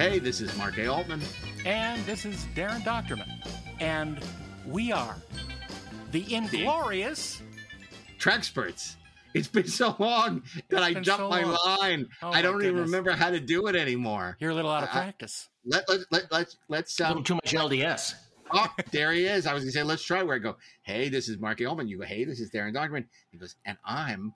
Hey, this is Mark A. Altman. And this is Daren Dochterman. And we are the Inglorious Treksperts. It's been so long that I jumped so my long. line. Oh, I don't even goodness. remember how to do it anymore. You're a little out of I- practice. Let let let let's let's A little um, too much LDS. oh there he is. I was gonna say let's try where I go. Hey, this is Mark A. Altman. You go. Hey, this is Darren Dogman. He goes, and I'm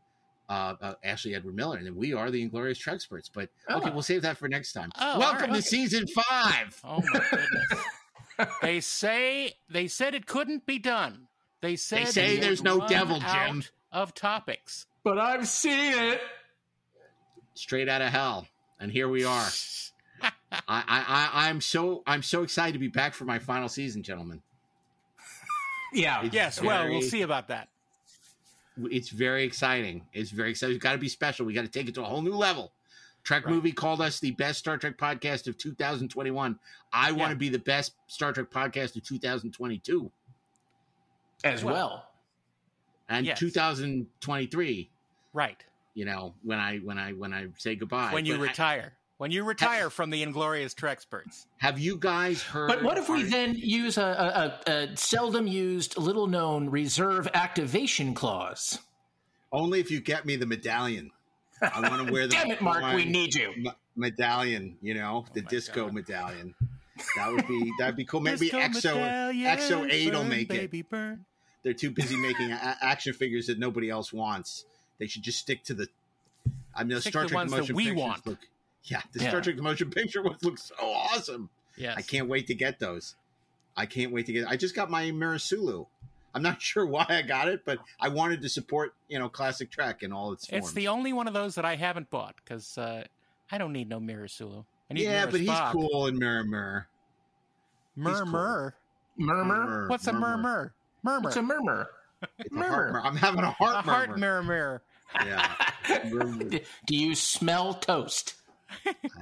uh, uh, Ashley Edward Miller, and we are the Inglorious Treksperts. But okay, Oh. we'll save that for next time. Oh, Welcome right, to okay. season five. Oh my goodness. they say they said it couldn't be done. They said say there's no devil, out Jim. Of topics. But I've seen it. Straight out of hell, and here we are. I, I, I I'm so I'm so excited to be back for my final season, gentlemen. Yeah. Yes, well, we'll see about that. It's very exciting. It's very exciting. It's got to be special. We got to take it to a whole new level. Trek Right. Movie called us the best Star Trek podcast of 2021. I want to be the best Star Trek podcast of 2022 As Well, well. and Yes. 2023. Right. You know, when I when I when I say goodbye. when you But I- retire. When you retire from the Inglorious Treksperts. have you guys heard? But what if we our- then use a, a, a, a seldom used, little known reserve activation clause? only if you get me the medallion? I want to wear the Damn it, Mark, my we need you. me- medallion. You know, the oh my disco God. medallion. That would be that'd be cool. Maybe EXO medallion, EXO Eight will burn, make it. Burn. they're too busy making a- action figures that nobody else wants. They should just stick to the. I mean, the Stick Star to the Trek ones that motion we pictures want. look. Yeah, the Yeah. Star Trek motion picture ones look so awesome. Yes. I can't wait to get those. I can't wait to get. I just got my Mirror Sulu. I'm not sure why I got it, but I wanted to support you know classic Trek in all its forms. It's the only one of those that I haven't bought because uh, I don't need no Mirror Sulu. I need yeah, Mirror but he's cool in Mirror Mirror. Murmur. Murmur? What's a murmur? Murmur. What's a murmur? It's a heart Murmur. murmur. I'm having a heart a heart murmur. mirror mirror. Yeah. Murmur. Do you smell toast?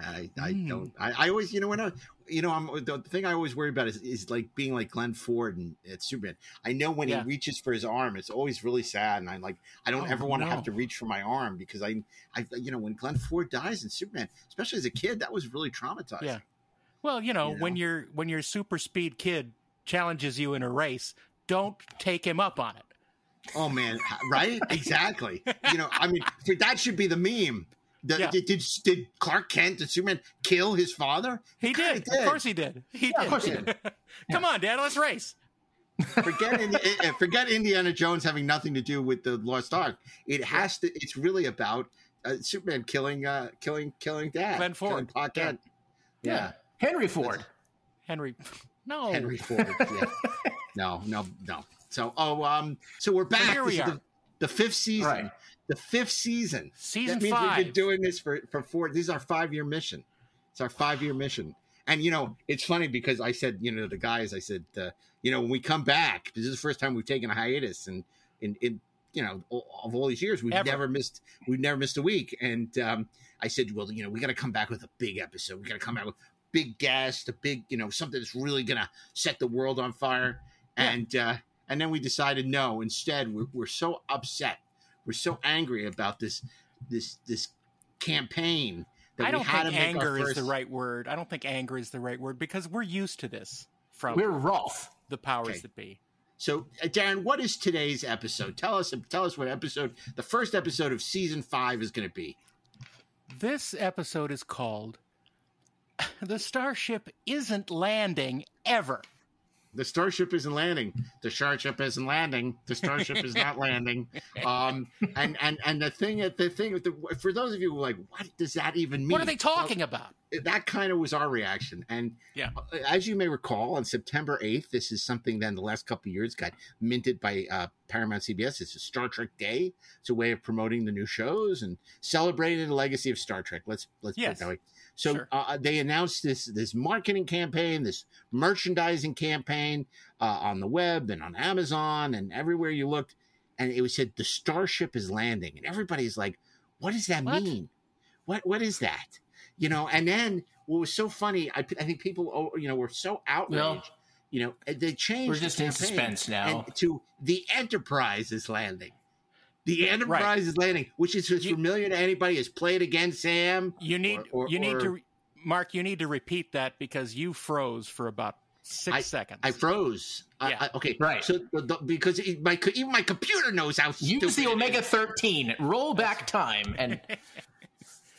I, I Mm. don't. I, I always, you know, when I, you know, I'm the thing I always worry about is, is like being like Glenn Ford and at Superman. I know when Yeah. he reaches for his arm, it's always really sad, and I'm like, I don't Oh, ever want to no. have to reach for my arm because I, I, you know, when Glenn Ford dies in Superman, especially as a kid, that was really traumatizing. Yeah. Well, you know, You when know? your when your super speed kid challenges you in a race, don't take him up on it. Oh man, right? exactly. You know, I mean, that should be the meme. The, Yeah. did, did did Clark Kent, did Superman, kill his father? He kinda did. Of course he did. He Yeah, did. of course he did. Come on, Dad, let's race. forget Indi- eh, eh, forget Indiana Jones having nothing to do with the Lost Ark. It has to. It's really about uh, Superman killing, uh, killing, killing Dad, Glenn Ford. killing Clark Kent. Yeah, Henry Ford. Henry. No. Henry Ford. Yeah. no, no, no. So, oh, um, so we're back. here we This is are. The, the fifth season. Right. The fifth season. Season that means we've been doing this for for four. This is our five year mission. It's our five year mission. And you know, it's funny because I said, you know, the guys, I said, uh, you know, when we come back, this is the first time we've taken a hiatus, and in in you know, of all these years, we've Ever. never missed, we've never missed a week. And um, I said, well, you know, we got to come back with a big episode. We got to come out with big guest, a big, you know, something that's really gonna set the world on fire. Yeah. And uh, and then we decided no. Instead, we're, we're so upset, we're so angry about this this this campaign that I don't had think to make our anger is the right word. I don't think anger is the right word because we're used to this from We're Rolf. the powers Okay. that be. So, uh, Daren, what is today's episode? Tell us. Tell us what episode. The first episode of season five is going to be. This episode is called The Starship Isn't Landing Ever. The starship isn't landing. The starship isn't landing. The starship is not landing. Um, and and and the thing, the thing, the, for those of you who are like, what does that even mean? What are they talking about? that kind of was our reaction. And Yeah. uh, as you may recall, on September 8th, this is something then the last couple of years got minted by uh, Paramount CBS. It's a Star Trek Day. It's a way of promoting the new shows and celebrating the legacy of Star Trek. Let's let's put it Yes. that way. So Sure. uh, they announced this this marketing campaign, this merchandising campaign uh, on the web and on Amazon and everywhere you looked, and it was said the starship is landing, and everybody's like, "What does that What? mean? What what is that?" You know. And then what was so funny, I, I think people, oh, you know, were so outraged. Well, you know, they changed. We're the just in suspense now. to the Enterprise is landing. The Enterprise is landing, which is as You- familiar to anybody as played against Sam. You need Or- or- you need or- to re- Mark, you need to repeat that because you froze for about six seconds. I froze. Yeah. I, okay, Right. So the, the- because it, my even my computer knows how Use stupid the omega thirteen. Roll back time and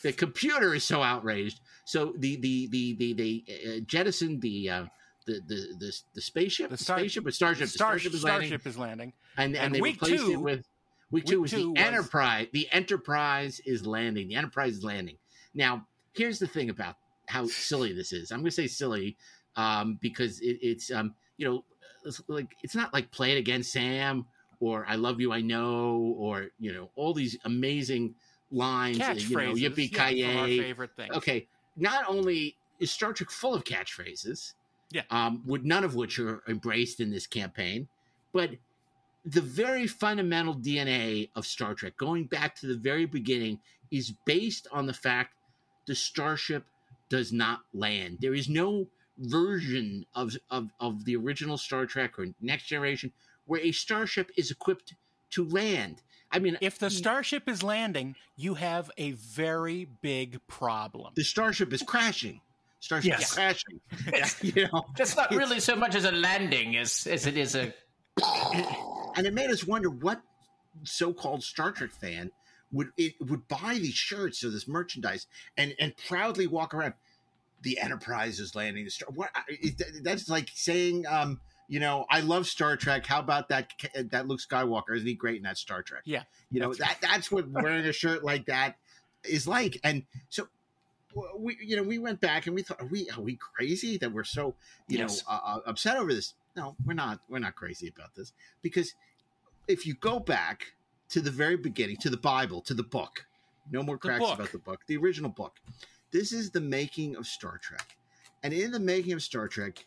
The computer is so outraged. So the the the the they uh, jettisoned the. Uh, the, the the the spaceship The the, star- spaceship the starship the Star- starship is landing Starship is landing. and and, and they week replaced two- it with week week two was two the was- enterprise the enterprise is landing the enterprise is landing now here's the thing about how silly this is i'm going to say silly um, because it, it's um, you know it's like it's not like play it again sam or i love you i know or you know all these amazing lines uh, you know Catchphrases. yippee from our favorite thing. okay not only is star trek full of catchphrases Yeah. um, with none of which are embraced in this campaign but the very fundamental DNA of Star Trek, going back to the very beginning, is based on the fact the starship does not land. There is no version of, of, of the original Star Trek or Next Generation where a starship is equipped to land. I mean, If the starship is landing, you have a very big problem. the starship is crashing. Starship Yes. is crashing. you know, that's not really so much as a landing as as it is a and it made us wonder what so-called Star Trek fan would it would buy these shirts or this merchandise and and proudly walk around. The Enterprise is landing. The star. What? I- It, that's like saying, um, you know, I love Star Trek. How about that? That Luke Skywalker isn't he great in that Star Trek? Yeah, you know that that's what wearing a shirt like that is like. And so we, you know, we went back and we thought, are we are we crazy that we're so you Yes. know uh, uh, upset over this? No, we're not. We're not crazy about this because if you go back to the very beginning, to the Bible, to the book, no more cracks book. about the book, the original book. This is the making of Star Trek, and in the making of Star Trek,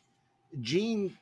Gene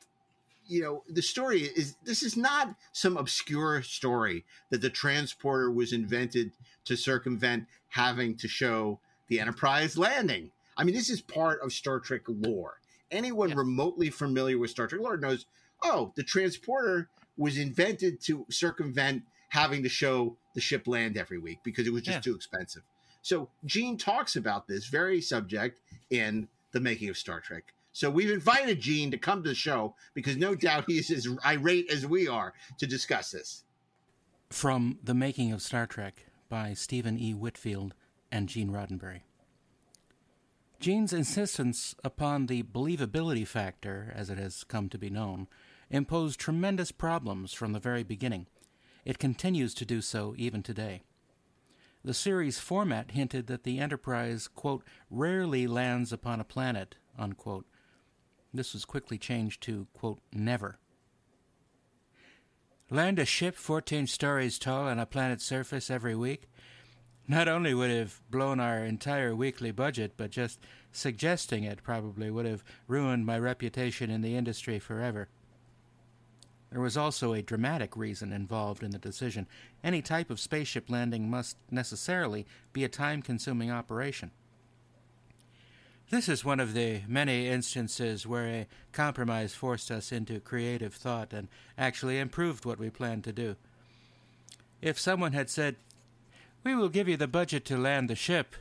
you know the story is this is not some obscure story that the transporter was invented to circumvent having to show the enterprise landing i mean this is part of star trek lore anyone Yeah. remotely familiar with star trek lore knows oh the transporter was invented to circumvent having to show the ship land every week because it was just Yeah. too expensive so gene talks about this very subject in the making of star trek so we've invited Gene to come to the show because no doubt he is as irate as we are to discuss this. From The Making of Star Trek by Stephen E. Whitfield and Gene Roddenberry. Gene's insistence upon the believability factor, as it has come to be known, imposed tremendous problems from the very beginning. It continues to do so even today. The series format hinted that the Enterprise, quote, rarely lands upon a planet, unquote. This was quickly changed to, quote, never. Land a ship 14 stories tall on a planet's surface every week? Not only would have blown our entire weekly budget, but just suggesting it probably would have ruined my reputation in the industry forever. There was also a dramatic reason involved in the decision. Any type of spaceship landing must necessarily be a time consuming operation. This is one of the many instances where a compromise forced us into creative thought and actually improved what we planned to do. If someone had said, We will give you the budget to land the ship,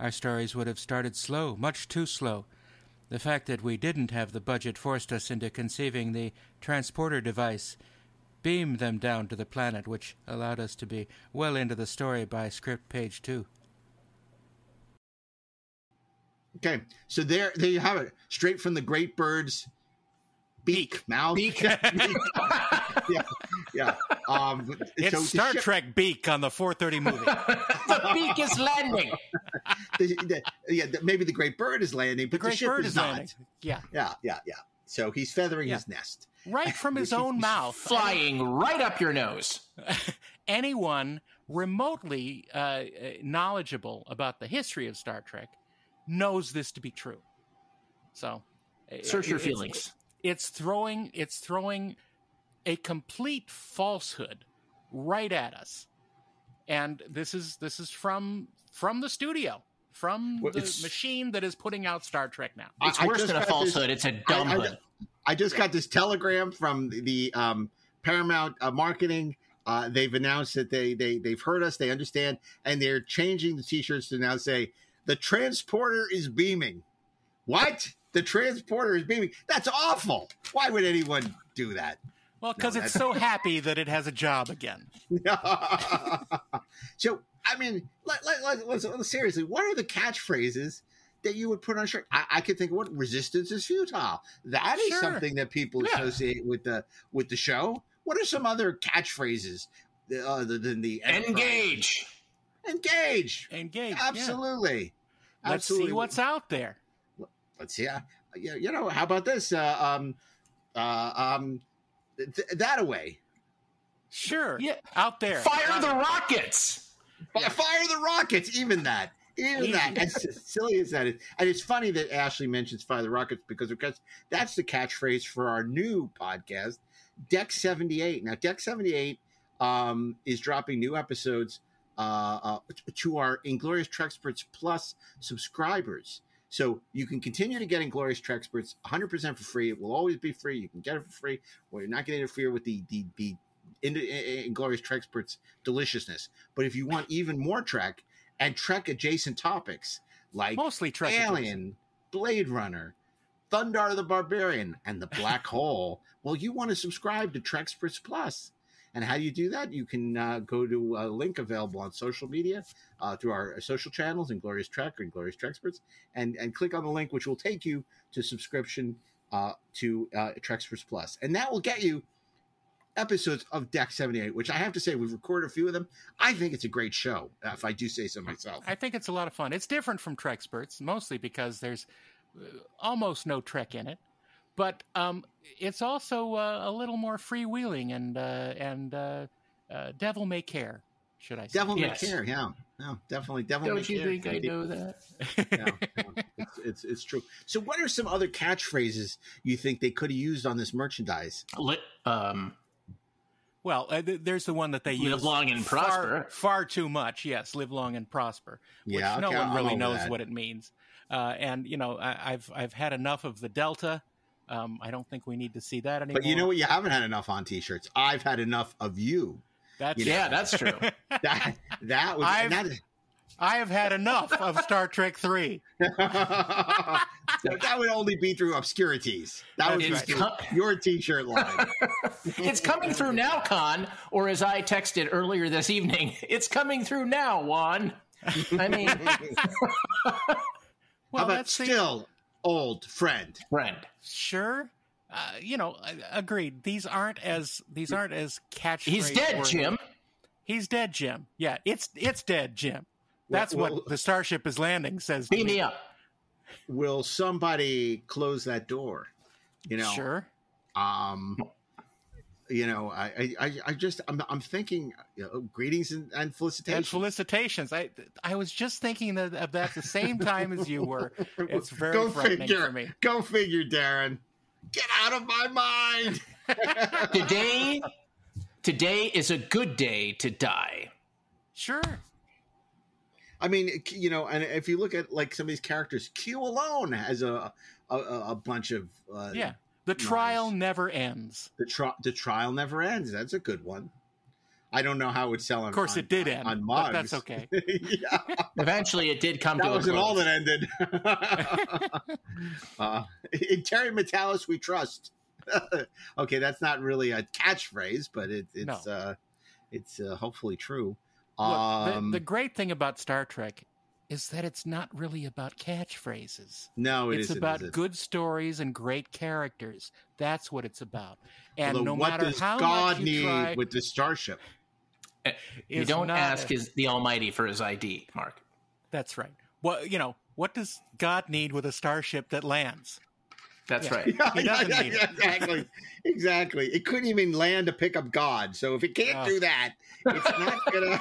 our stories would have started slow, much too slow. The fact that we didn't have the budget forced us into conceiving the transporter device, beam them down to the planet, which allowed us to be well into the story by script page two. Okay, so there, there you have it, straight from the great bird's beak, Beak. mouth. Beak. yeah, yeah. Um, It's so Star ship- Trek Beak on the 430 movie. the beak is landing. the- the- yeah, the- maybe the great bird is landing, The but the, Great ship Bird is, is not. Yeah, Yeah, yeah, yeah. So he's feathering Yeah. his nest. right from his own mouth. Flying right up your nose. anyone remotely uh, uh, knowledgeable about the history of Star Trek knows this to be true. So, uh, Search your it's- feelings. It's throwing it's throwing a complete falsehood right at us, and this is this is from from the studio. From Well, the machine that is putting out Star Trek now. It's I worse just than a got this- falsehood. It's a dumbhood. I just got this telegram from the um, Paramount uh, marketing. Uh, they've announced that they they they've heard us, they understand, and they're changing the T-shirts to now say The transporter is beaming. What? The transporter is beaming. That's awful. Why would anyone do that? Well, because No, it's so happy that it has a job again. so, I mean, let, let, let, let's, let's- seriously, what are the catchphrases that you would put on a shirt? I, I could think of what resistance is futile. That is Sure. something that people Yeah. associate with the with the show. What are some other catchphrases uh, other than the? Engage. Engage. Engage. yeah. Absolutely. Let's Absolutely. see what's out there. Let's see. Uh, you you know, how about this? Uh, um, uh, um, th- that away. Sure. Yeah. Out there. Fire Got the it. rockets. Fi- Fire the rockets. Even that. Even that. As silly as that is, and it's funny that Ashley mentions "Fire the Rockets" because of that's the catchphrase for our new podcast, Deck Seventy Eight. Now, Deck Seventy Eight um, is dropping new episodes uh, uh, to our Inglorious Treksperts Plus subscribers. So you can continue to get Inglorious Treksperts 100% for free. It will always be free. You can get it for free, or you're not going to interfere with the the, the in- in- Inglorious Treksperts deliciousness. But if you want even more Trek and Trek adjacent topics like Mostly Trek. Alien, Blade Runner, Thundarr the Barbarian, and the Black Hole, well, you want to subscribe to Treksperts Plus. And how do you do that? You can uh, go to a link available on social media uh, through our social channels, Inglorious Trek or Inglorious Treksperts, and, and click on the link, which will take you to subscription uh, to uh, Treksperts Plus. And that will get you episodes of Deck 78, which I have to say, we've recorded a few of them. I think it's a great show, uh, if I do say so myself. I think it's a lot of fun. It's different from Treksperts, mostly because there's uh, almost no Trek in it, but um, it's also uh, a little more freewheeling and uh, and uh, uh, devil may care, should I say? Devil Yes. may care, yeah. No, definitely. Devil may Don't you care. think I know that? Yeah, yeah. It's, it's, it's true. So, what are some other catchphrases you think they could have used on this merchandise? Li- um, Well, uh, th- there's the one that they Live use Live long and far, prosper. far too much. Yes, live long and prosper, which Yeah, no one I'm really knows that. what it means. Uh, and you know, I, I've I've had enough of the Delta. Um, I don't think we need to see that anymore. But you know what? You haven't had enough on T-shirts. I've had enough of you. That's you know- yeah, that's true. That that was I've- that is, I have had enough of Star Trek Three. that would only be through obscurities. That would be It's through co- your T-shirt line. it's coming through now, Con. Or as I texted earlier this evening, it's coming through now, Juan. I mean, Well, How about that's still old friend? friend. sure. Uh, you know, agreed. These aren't as these aren't as catchphrases. He's dead, Jim. He's dead, Jim. Yeah, it's it's dead, Jim. That's Well, what the starship is landing says. Beam me up. Will somebody close that door? You know, Sure. um you know i i I- i just i'm, I'm thinking you know, greetings and, and felicitations. And felicitations felicitations. I I was just thinking of, of that the same time as you were. It's very go frightening figure for me. go figure daren get out of my mind Today, today is a good day to die. Sure. i mean you know and if you look at like some of these characters q alone has a a, a a bunch of uh Yeah. The trial Nice. never ends. the, tri- the trial never ends that's a good one i don't know how it would sell on Of course, on- it did on, end, on but mugs. that's okay. yeah Eventually, it did come that to a wasn't all that ended. uh, in Terry Matalas, we trust. okay, that's not really a catchphrase, but it, it's No. uh, it's uh, hopefully true. Look, Um, the, the great thing about Star Trek is that it's not really about catchphrases. no, it it's isn't, about is it? good stories and great characters. That's what it's about. And Although no what matter does how God much you need try, with the starship? Eh, you don't ask a- his, the Almighty for his ID, Mark. That's right. Well, you know, what does God need with a starship that lands? That's Yeah. right. He doesn't Yeah, need yeah, it. exactly, exactly. It couldn't even land to pick up God. So if it can't Oh. do that, it's not gonna.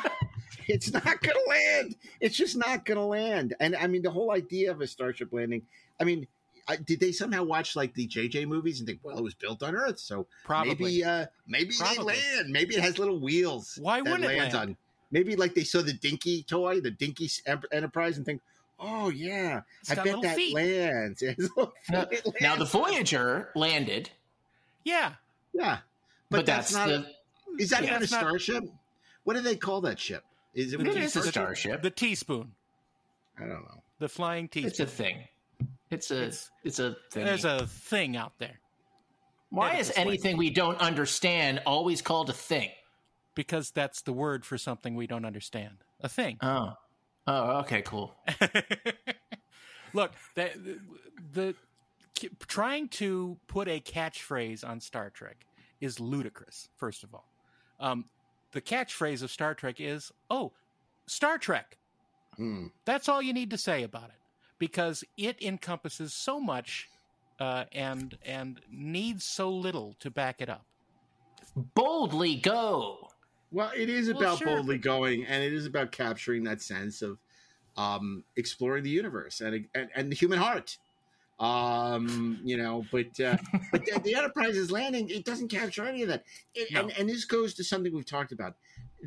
It's not gonna land. It's just not gonna land. And I mean, the whole idea of a starship landing. I mean, I, did they somehow watch like the JJ movies and think, well, it was built on Earth, so Probably. maybe, uh, maybe Probably. they land. Maybe it has little wheels. Why that wouldn't it lands land? on. Maybe like they saw the Dinky toy, the Dinky Enterprise, and think, oh yeah, It's I got bet that feet. lands. It has little Now, feet, it now the. Voyager landed, yeah. Yeah, but, that's, not. the is that yeah, even a it's not- starship? What do they call that ship? Is it? It what is a starship? starship. The teaspoon. I don't know. The flying teaspoon. It's a thing. It's a It's- it's, a thing. There's a thing out there Why Put it is this way. anything we don't understand always called a thing? because that's the word for something we don't understand. A thing. Oh. Oh, okay, cool. Look, the, the, the trying to put a catchphrase on Star Trek is ludicrous. First of all, um, the catchphrase of Star Trek is "Oh, Star Trek." Hmm. That's all you need to say about it because it encompasses so much uh, and and needs so little to back it up. Boldly go. Well, it is Well, about sure, boldly going, and it is about capturing that sense of um, exploring the universe and, and and the human heart. Um, you know, but uh, but the, the Enterprise is landing. It doesn't capture any of that, It- No. and and this goes to something we've talked about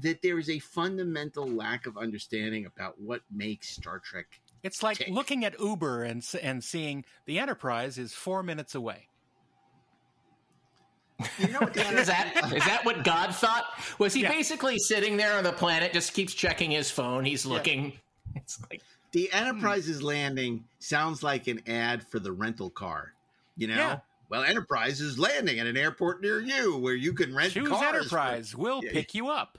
that there is a fundamental lack of understanding about what makes Star Trek. It's like Tick. looking at Uber and and seeing the Enterprise is four minutes away. You know what the Is that is that what God thought? Was he Yeah. basically sitting there on the planet, just keeps checking his phone? He's looking. It's like The hmm. Enterprise's landing sounds like an ad for the rental car. You know, Yeah. well, Enterprise is landing at an airport near you where you can rent Choose cars. for- Enterprise. We'll Yeah, pick you up.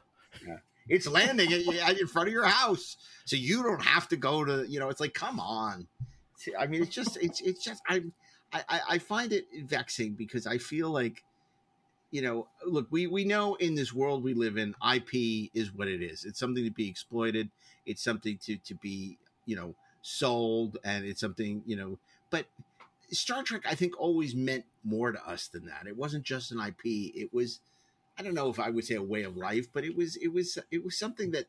It's landing in front of your house, so you don't have to go to. You know, it's like, come on. I mean, it's just, it's, it's just. I, I, I find it vexing because I feel like, you know, look, we we know in this world we live in, IP is what it is. It's something to be exploited. It's something to to be, you know, sold, and it's something, you know, but. Star Trek, I think, always meant more to us than that. It wasn't just an IP. It was, I don't know if I would say a way of life, but it was, it was, it was something that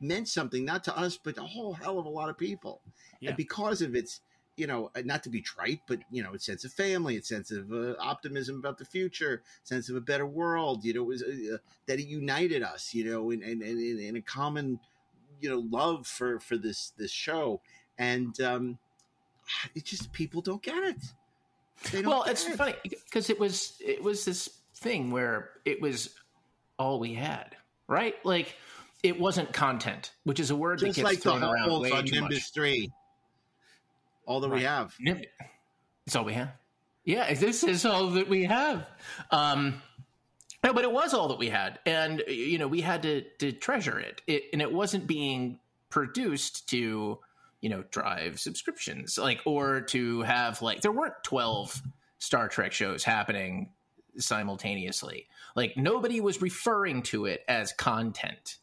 meant something not to us, but a whole hell of a lot of people. Yeah. And because of its, you know, uh, not to be trite, but you know, its sense of family, its sense of uh, optimism about the future, sense of a better world. You know, it was uh, that it united us. You know, in in, in, in a common, you know, love for for this this show, and um, it just people don't get it. They don't well, get it's it. funny because it was it was this thing where it was all we had, right? Like it wasn't content, which is a word just that like gets the thrown around Humboldts way on too Nimbus much. Three. All that we have. It's all we have. Yeah, this is all that we have. Um, no, but it was all that we had, and you know we had to to treasure it. it and it wasn't being produced to you know drive subscriptions like or to have like there weren't 12 star trek shows happening simultaneously like nobody was referring to it as content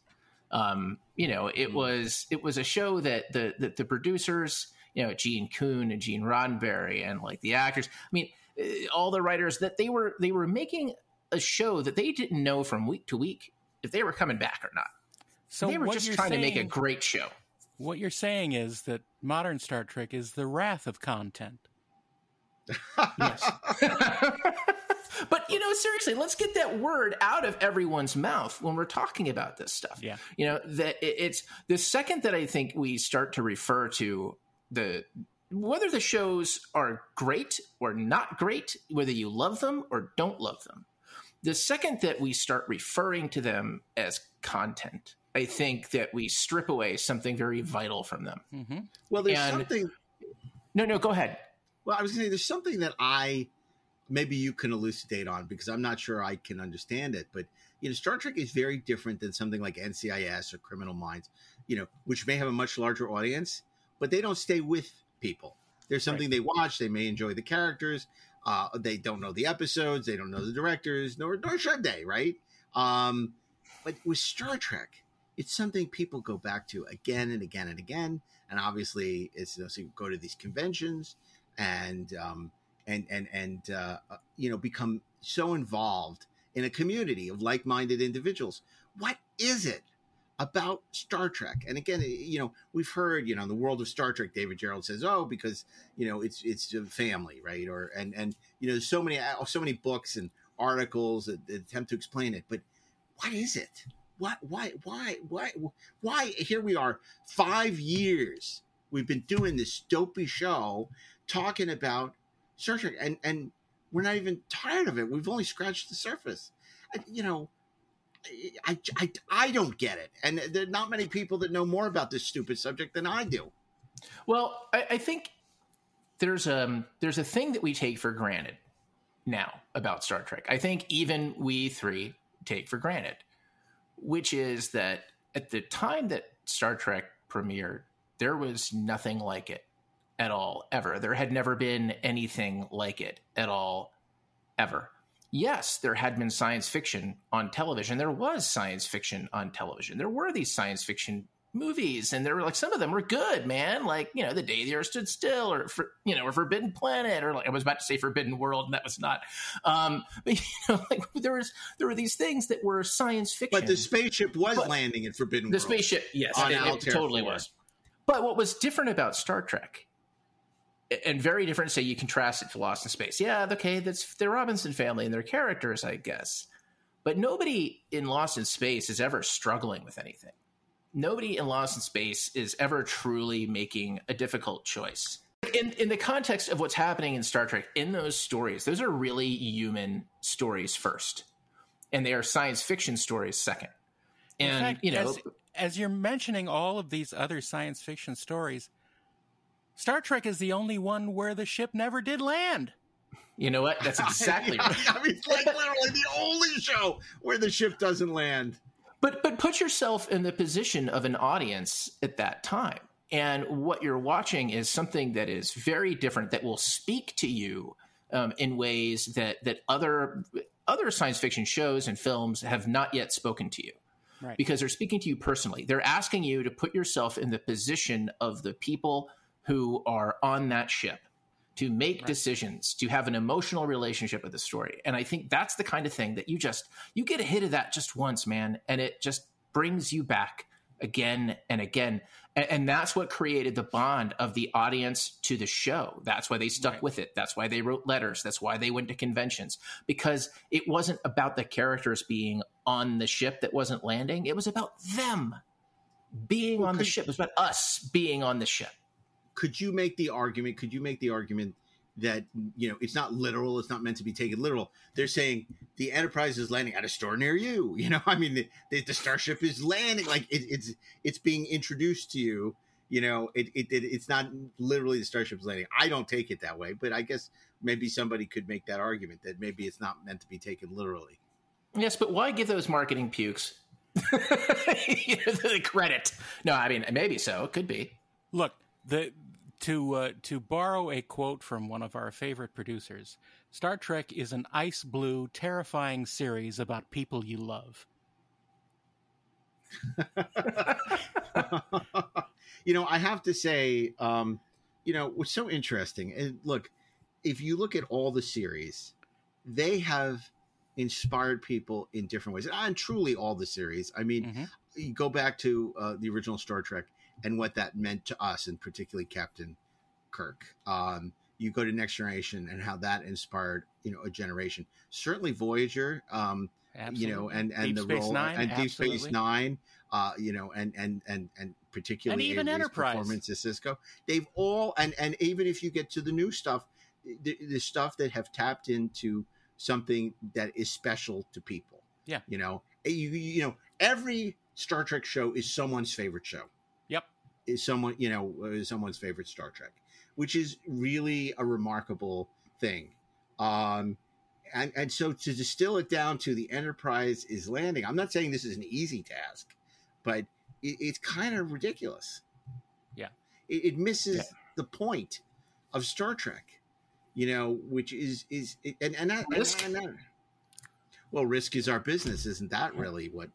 um you know it was it was a show that the that the producers you know gene coon and gene roddenberry and like the actors i mean eh, all the writers that they were they were making a show that they didn't know from week to week if they were coming back or not So they were just you're trying to make a great show What you're saying is that modern Star Trek is the wrath of content. Yes. but you know, seriously, let's get that word out of everyone's mouth when we're talking about this stuff. Yeah. You know, that it's the second that I think we start to refer to the whether the shows are great or not great, whether you love them or don't love them. The second that we start referring to them as content, I think that we strip away something very vital from them. hmm Well, there's And- something. No, no, go ahead. Well, I was going to say there's something that I maybe you can elucidate on because I'm not sure I can understand it. But you know, Star Trek is very different than something like NCIS or Criminal Minds, you know, which may have a much larger audience, but they don't stay with people. There's something they watch. They may enjoy the characters. Uh, they don't know the episodes. They don't know the directors, nor nor should they, right? Um, but with Star Trek, it's something people go back to again and again and again. And obviously, it's you know, so you go to these conventions and um, and and and uh, uh, you know become so involved in a community of like-minded individuals. What is it about Star Trek? And again, you know, we've heard, you know, in the world of Star Trek, David Gerrold says, "Oh, because you know it's it's a family, right?" Or and and you know, so many uh, so many books and articles that, that attempt to explain it, but what is it? What? Why? Why? Why? Why? Here we are, five years. We've been doing this dopey show, talking about Star Trek, and and we're not even tired of it. We've only scratched the surface. You know, I, I I don't get it, and there are not many people that know more about this stupid subject than I do. Well, I, I think there's a um, there's a thing that we take for granted now about Star Trek. I think even we three take for granted, which is that at the time that Star Trek premiered, there was nothing like it at all ever. There had never been anything like it at all ever. Yes, there had been science fiction on television. There was science fiction on television. There were these science fiction movies and there were like some of them were good man like you know the day the earth stood still or for you know or forbidden planet or like i was about to say forbidden world and that was not um but you know like there was there were these things that were science fiction but the spaceship was but landing in forbidden world. the world spaceship yes it, it totally was but what was different about star trek and very different say you contrast it to lost in space yeah okay that's the robinson family and their characters i guess but nobody in lost in space is ever struggling with anything nobody in Lost in Space is ever truly making a difficult choice. In in the context of what's happening in Star Trek, in those stories, those are really human stories first, and they are science fiction stories second. And fact, you know, as, as you're mentioning all of these other science fiction stories, Star Trek is the only one where the ship never did land. You know what? That's exactly right. I mean, it's like literally the only show where the ship doesn't land. But but put yourself in the position of an audience at that time. And what you're watching is something that is very different that will speak to you um, in ways that that other other science fiction shows and films have not yet spoken to you. Right. Because they're speaking to you personally. They're asking you to put yourself in the position of the people who are on that ship to make right. decisions, to have an emotional relationship with the story. And I think that's the kind of thing that you just you get a hit of that just once, man, and it just brings you back again and again. And, and that's what created the bond of the audience to the show. That's why they stuck right. with it. That's why they wrote letters. That's why they went to conventions because it wasn't about the characters being on the ship that wasn't landing. It was about them being well, on the ship. It was about us being on the ship could you make the argument? Could you make the argument that you know it's not literal? It's not meant to be taken literal. They're saying the Enterprise is landing at a store near you. You know, I mean, the, the, the starship is landing. Like it, it's it's being introduced to you. You know, it, it, it it's not literally the starship's landing. I don't take it that way, but I guess maybe somebody could make that argument that maybe it's not meant to be taken literally. Yes, but why give those marketing pukes the credit? No, I mean maybe so. It could be. Look, the to uh, to borrow a quote from one of our favorite producers, Star Trek is an ice blue, terrifying series about people you love. you know, I have to say, um, you know, what's so interesting, and look, if you look at all the series, they have inspired people in different ways, and truly all the series. I mean, mm-hmm. you go back to uh, the original Star Trek and what that meant to us, and particularly Captain Kirk. Um, you go to Next Generation and how that inspired you know a generation. Certainly Voyager, um, you know, and and Deep the Space role Nine, and absolutely. Deep Space Nine, uh, you know, and and and and particularly and even Avery's Enterprise performance as Sisko. They've all and and even if you get to the new stuff, the, the stuff that have tapped into something that is special to people. Yeah, you know, you you know every Star Trek show is someone's favorite show is someone you know is someone's favorite Star Trek, which is really a remarkable thing. Um, and and so to distill it down to the Enterprise is landing. I'm not saying this is an easy task, but it, it's kind of ridiculous. Yeah, it, it misses yeah. the point of Star Trek. You know, which is is and and, that, risk. and, and that, well, risk is our business. Isn't that really what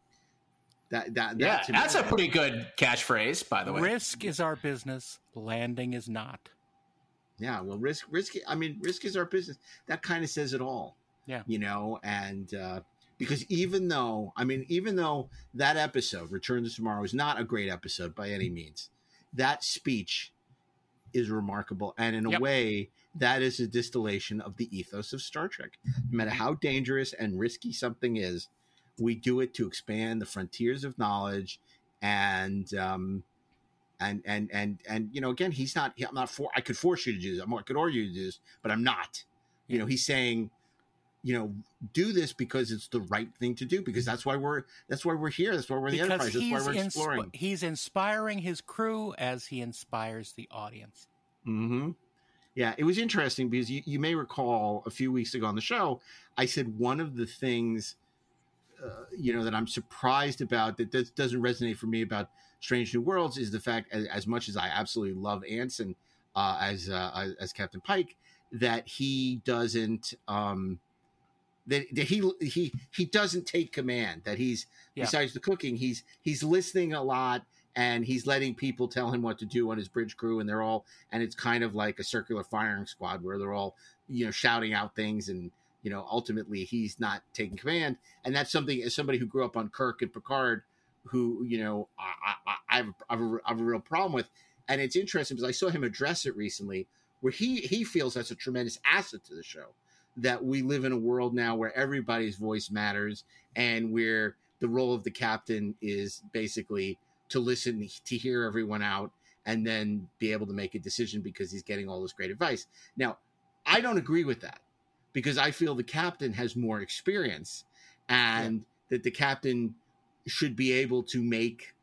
that that, yeah, that's a pretty good catchphrase, by the way. Risk is our business. Landing is not. Yeah, well, risk risk. I mean, risk is our business. That kind of says it all. Yeah, you know, and uh, because even though I mean, even though that episode, Return to Tomorrow, is not a great episode by any means, that speech is remarkable, and in a yep. way, that is a distillation of the ethos of Star Trek. No matter how dangerous and risky something is, we do it to expand the frontiers of knowledge and um and and and and you know again he's not i'm not for i could force you to do this i could order you to do this but i'm not you know he's saying you know, do this because it's the right thing to do. Because that's why we're that's why we're here. That's why we're the because Enterprise. That's why he's, we're insp- he's inspiring his crew as he inspires the audience. hmm Yeah, it was interesting because you, you may recall a few weeks ago on the show, I said one of the things, uh, you know, that I'm surprised about that does, doesn't resonate for me about Strange New Worlds is the fact, as, as much as I absolutely love Anson uh, as uh, as Captain Pike, that he doesn't. Um, that, that he he he doesn't take command. That he's Yeah. besides the cooking, he's he's listening a lot and he's letting people tell him what to do on his bridge crew, and they're all and it's kind of like a circular firing squad where they're all you know shouting out things and you know ultimately he's not taking command, and that's something as somebody who grew up on Kirk and Picard, who you know I I, I, have, I, have, a, I have a real problem with, and it's interesting because I saw him address it recently where he he feels that's a tremendous asset to the show that we live in a world now where everybody's voice matters and where the role of the captain is basically to listen to hear everyone out and then be able to make a decision because he's getting all this great advice. Now i don't agree with that because i feel the captain has more experience and that the captain should be able to make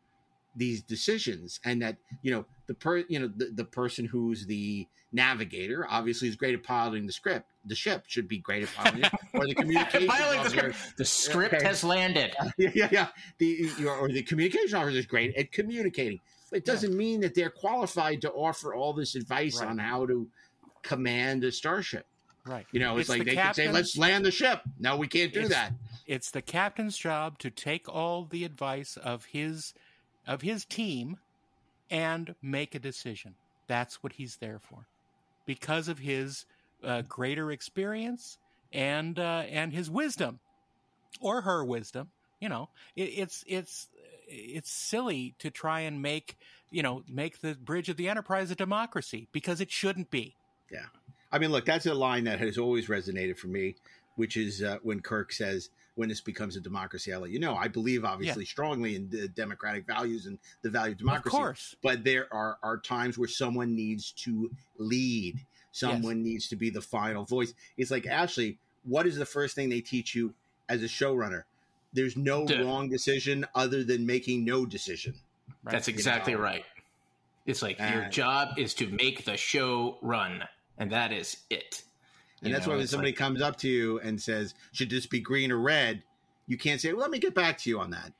these decisions and that you know the per you know the, the person who's the navigator obviously is great at piloting the script the ship should be great at piloting it or the communication Piloting the script. The script Okay. has landed. yeah yeah yeah the your- or the communication officer is great at communicating but it doesn't mean that they're qualified to offer all this advice Right. on how to command a starship Right. you know it's, It's like the they could say let's land the ship no we can't do It's- that It's the captain's job to take all the advice of his of his team and make a decision. That's what he's there for, because of his uh, greater experience and uh, and his wisdom, or her wisdom. You know, it, it's it's it's silly to try and make you know make the bridge of the Enterprise a democracy because it shouldn't be. I mean, look, that's a line that has always resonated for me, which is uh, when Kirk says, "When this becomes a democracy, I'll let you know." I believe, obviously, strongly in the democratic values and the value of democracy. Of course, But there are are times where someone needs to lead. Someone needs to be the final voice. It's like Ashley. What is the first thing they teach you as a showrunner? There's no Duh. wrong decision other than making no decision. right? That's exactly know. right. It's like your job is to make the show run, and that is it. And You that's know, why when somebody like- comes up to you and says, "Should this be green or red?" You can't say, well, "Let me get back to you on that."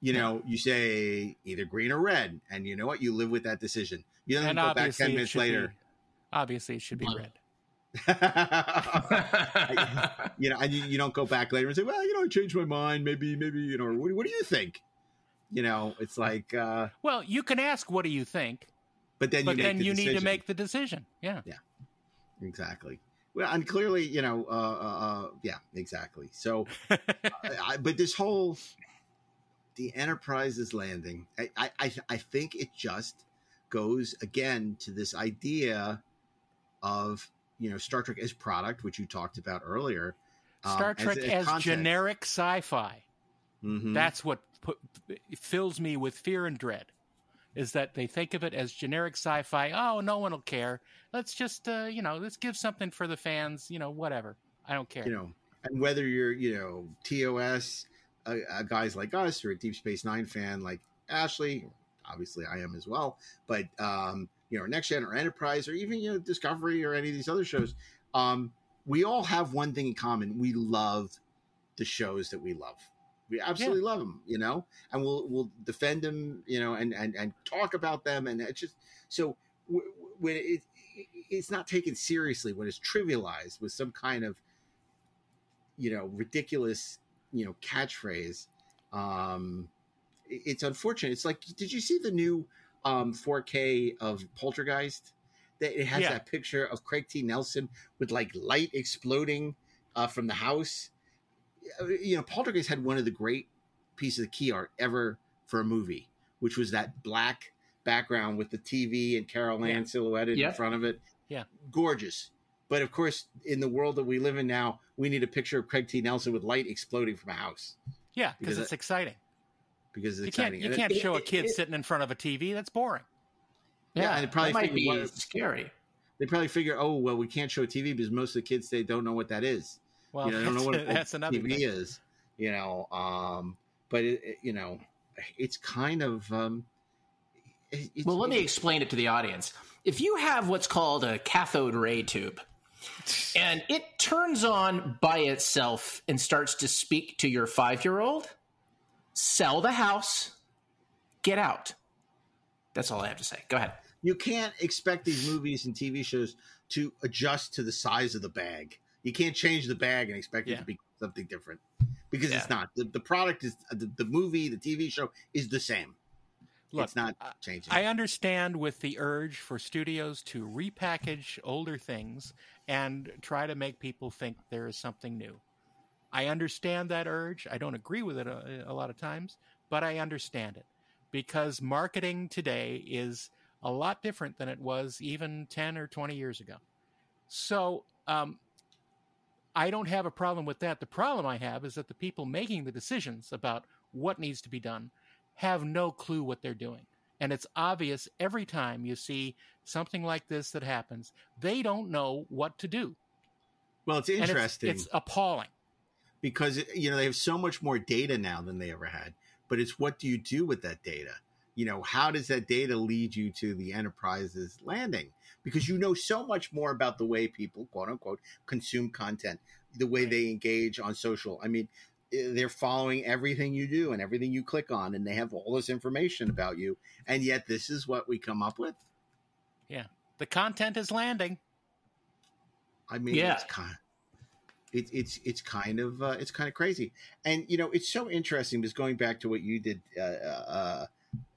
You know, you say either green or red, and you know what? You live with that decision. You don't and go back ten minutes later. be, obviously it should be red. you know, and you, you don't go back later and say, "Well, you know, I changed my mind. Maybe, maybe, you know, what, what do you think?" You know, it's like, uh, Well, you can ask, "What do you think?" but then but you make then the you need to make the decision. Yeah, yeah. Exactly. Well, and clearly, you know, uh, uh, uh, yeah, exactly. So, I, but this whole the Enterprise is landing. I, I, I, think it just goes again to this idea of you know Star Trek as product, which you talked about earlier. um, Star Trek as, content. generic sci-fi. Mhm. That's what put, fills me with fear and dread. Is that they think of it as generic sci-fi? Oh, no one will care. Let's just, uh, you know, let's give something for the fans. You know, whatever. I don't care. you know, and whether you're you know TOS uh, uh, guys like us or a Deep Space Nine fan like Ashley, obviously I am as well, but um, you know, Next Gen or Enterprise or even you know Discovery or any of these other shows, um, we all have one thing in common: we love the shows that we love. We absolutely love them, you know, and we'll we'll defend them, you know, and and and talk about them, and it's just so when it it's not taken seriously when it's trivialized with some kind of you know ridiculous you know catchphrase um it's unfortunate. It's like did you see the new um 4k of poltergeist? That it has Yeah. that picture of craig t. Nelson with like light exploding uh from the house you know poltergeist had one of the great pieces of key art ever for a movie which was that black background with the tv and carol ann Yeah. silhouetted Yeah. in front of it Yeah. gorgeous but of course, in the world that we live in now, we need a picture of Craig T. Nelson with light exploding from a house yeah, because it's exciting. because it's You can't exciting. you And can't it- show a kid it- sitting in front of a TV. That's boring. Yeah, and it probably that might be scary. They probably figure, oh well, we can't show TV because most of the kids they don't know what that is. Well, you know, they don't know what that's- that's another TV thing. is. You know, um, but it, it- you know, it's kind of. Um, it- it's, Well, let me explain it to the audience. If you have what's called a cathode ray tube, and it turns on by itself and starts to speak to your five year old, sell the house, get out. That's all I have to say. Go ahead. you can't expect these movies and TV shows to adjust to the size of the bag. You can't change the bag and expect it to be something different because Yeah. it's not. The, the product is the, the movie, the TV show is the same. Look, it's not changing. I understand with the urge for studios to repackage older things and try to make people think there is something new. I understand that urge. I don't agree with it a, a lot of times, but I understand it because marketing today is a lot different than it was even 10 or 20 years ago. So, um, I don't have a problem with that. The problem I have is that the people making the decisions about what needs to be done have no clue what they're doing. And it's obvious every time you see something like this that happens, they don't know what to do. well, it's And it's- interesting it's appalling. because you know they have so much more data now than they ever had. But it's what do you do with that data? You know, how does that data lead you to the enterprise's landing? Because you know so much more about the way people, quote unquote, consume content, the way they engage on social. I mean, eh, they're following everything you do and everything you click on, and they have all this information about you. And yet, this is what we come up with. Yeah. The content is landing. I mean, Yeah. it's kind of, it, it's it's kind of uh, it's kind of crazy, and you know it's so interesting. Just going back to what you did, uh, uh,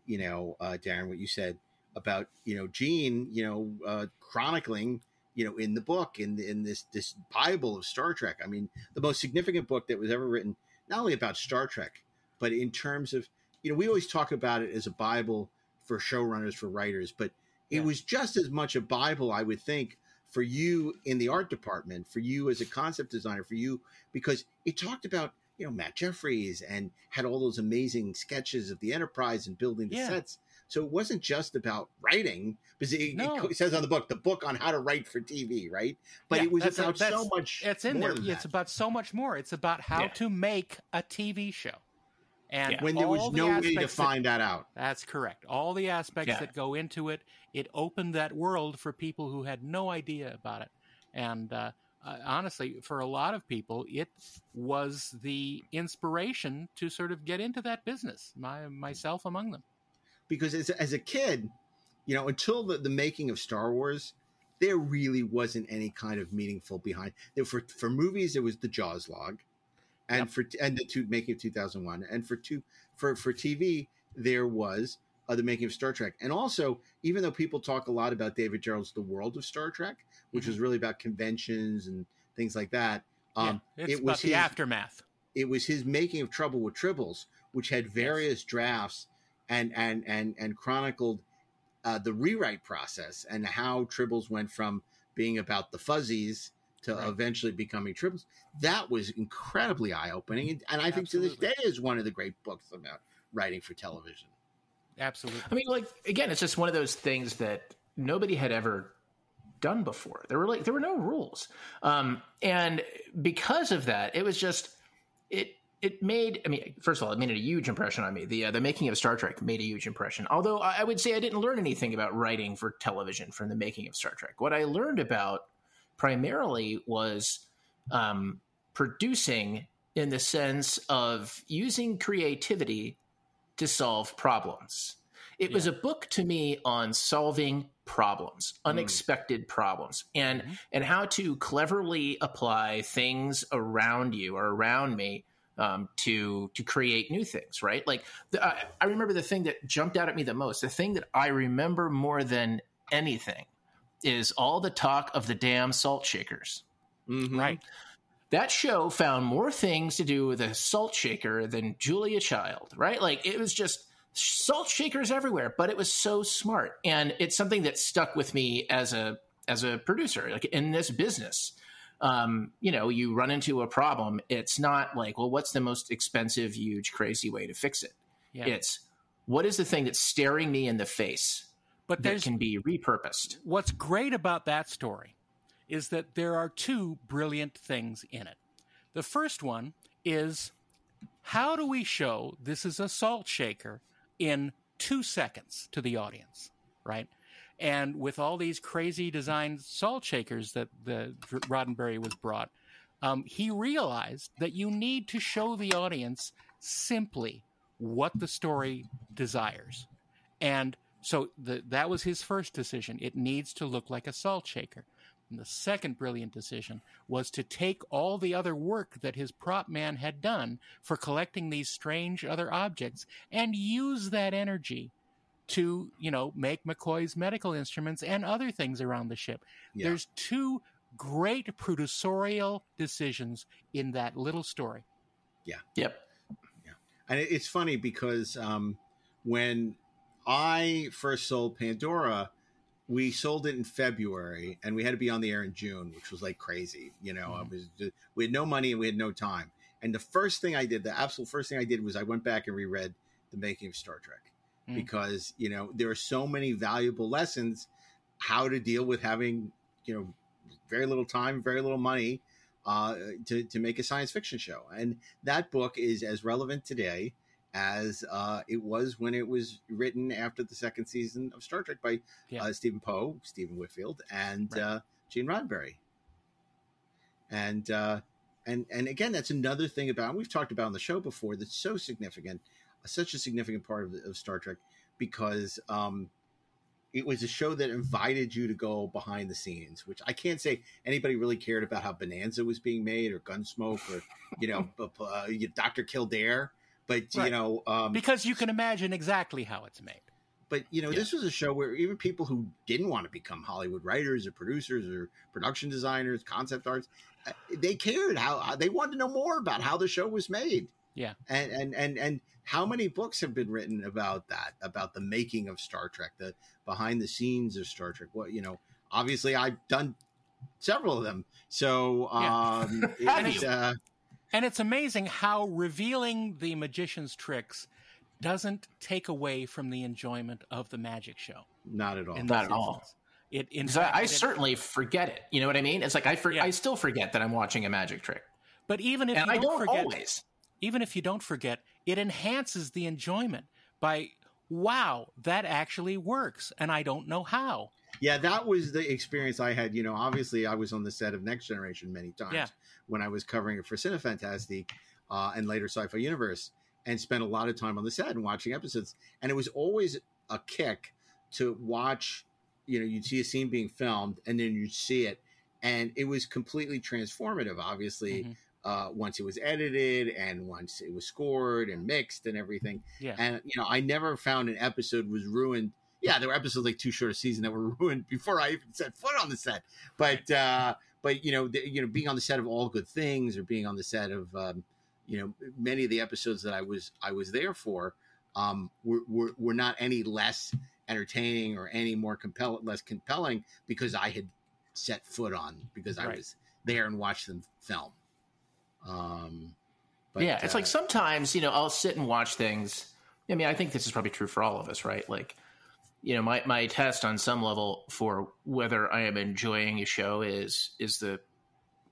you know, uh, Daren, what you said about you know Gene, you know, uh, chronicling, you know, in the book in in this this Bible of Star Trek. I mean, the most significant book that was ever written, not only about Star Trek, but in terms of you know, we always talk about it as a Bible for showrunners for writers, but it Yeah. was just as much a Bible, I would think, for you in the art department, for you as a concept designer, for you because it talked about you know Matt Jefferies and had all those amazing sketches of the Enterprise and building the Yeah. sets. So it wasn't just about writing, because it, No. it says on the book, the book on how to write for TV, right? But Yeah, it was about so much. It's in there. It's about so much more. It's about how Yeah. to make a TV show. And Yeah. when there was the no way to aspects that- find that out. That's correct. All the aspects that go into it, it opened that world for people who had no idea about it. And uh, uh, honestly, for a lot of people, it was the inspiration to sort of get into that business. My myself among them. because as, as a kid, you know, until the, the making of Star Wars, there really wasn't any kind of meaningful behind. There, for for movies, it was the Jaws log, and Yep. for and the two, making of two thousand one, and for two for for TV, there was uh, the making of Star Trek, and also even though people talk a lot about David Gerrold's The World of Star Trek, which Mhm. was really about conventions and things like that. Um, yeah, it's it about was the his, aftermath. it was his making of Trouble with Tribbles, which had various drafts and and and and chronicled uh, the rewrite process and how Tribbles went from being about the fuzzies to Right. eventually becoming Tribbles. That was incredibly eye opening, and, and I think to this day is one of the great books about writing for television. Absolutely. I mean, like again, it's just one of those things that nobody had ever done before. There were like there were no rules, um, and because of that, it was just it. It made. I mean, first of all, it made a huge impression on me. The uh, the making of Star Trek made a huge impression. Although I would say I didn't learn anything about writing for television from the making of Star Trek. What I learned about primarily was um, producing in the sense of using creativity to solve problems. It was a book to me on solving problems, unexpected problems, and Mhm. and how to cleverly apply things around you or around me um, to to create new things. Right? Like the, I, I remember the thing that jumped out at me the most. The thing that I remember more than anything is all the talk of the damn salt shakers. Mhm. Right. That show found more things to do with a salt shaker than Julia Child, right? Like it was just salt shakers everywhere, but it was so smart. And it's something that stuck with me as a as a producer, like in this business. Um, you know, you run into a problem, it's not like, well, what's the most expensive, huge, crazy way to fix it? Yeah. It's what is the thing that's staring me in the face but that can be repurposed? what's great about that story is that there are two brilliant things in it. The first one is how do we show this is a salt shaker in two seconds to the audience, right? And with all these crazy designed salt shakers that the Roddenberry was brought, um, he realized that you need to show the audience simply what the story desires. And so the, that was his first decision. It needs to look like a salt shaker. And the second brilliant decision was to take all the other work that his prop man had done for collecting these strange other objects and use that energy to, you know, make McCoy's medical instruments and other things around the ship. Yeah. There's two great producerial decisions in that little story. Yeah. Yep. Yeah. And it's funny because um, when I first sold Pandora, we sold it in February and we had to be on the air in June, which was like crazy. You know, mm-hmm. was just, we had no money and we had no time. And the first thing I did, the absolute first thing I did was I went back and reread the making of Star Trek mm. because, you know, there are so many valuable lessons how to deal with having, you know, very little time, very little money uh, to, to make a science fiction show. And that book is as relevant today as uh, it was when it was written after the second season of Star Trek by yeah. uh, Stephen Poe, Stephen Whitfield, and right. uh, Gene Roddenberry. And uh, and and again, that's another thing about we've talked about on the show before that's so significant, such a significant part of, of Star Trek because um, it was a show that invited you to go behind the scenes, which I can't say anybody really cared about how Bonanza was being made or Gunsmoke or you know uh, Doctor Kildare but right. you know, um, because you can imagine exactly how it's made. But you know, yeah. this was a show where even people who didn't want to become Hollywood writers or producers or production designers, concept arts, uh, they cared how they wanted to know more about how the show was made. Yeah, and and and and how many books have been written about that, about the making of Star Trek, the behind the scenes of Star Trek? What you know, obviously I've done several of them. So um, yeah. it, uh, and it's amazing how revealing the magician's tricks doesn't take away from the enjoyment of the magic show. Not at all. Not at all. It, in fact, I, I it, certainly forget it. You know what I mean? It's like I for, yeah. I still forget that I'm watching a magic trick. But even if and you I don't, don't forget, always. even if you don't forget, it enhances the enjoyment by wow, that actually works, and I don't know how. Yeah, that was the experience I had. You know, obviously, I was on the set of Next Generation many times yeah. When I was covering it for Cinefantastique uh, and later Sci-Fi Universe, and spent a lot of time on the set and watching episodes. And it was always a kick to watch. You know, you'd see a scene being filmed, and then you'd see it, and it was completely transformative. Obviously. Mm-hmm. Uh, once it was edited and once it was scored and mixed and everything. Yeah. And you know, I never found an episode was ruined yeah, there were episodes like too short a season that were ruined before I even set foot on the set. But uh, but you know, the, you know, being on the set of All Good Things or being on the set of um, you know many of the episodes that I was I was there for um, were, were were not any less entertaining or any more compelling less compelling because I had set foot on because I right. was there and watched them film. Um, but, yeah, it's uh, like sometimes you know I'll sit and watch things. I mean, I think this is probably true for all of us, right? Like you know my my test on some level for whether I am enjoying a show is is the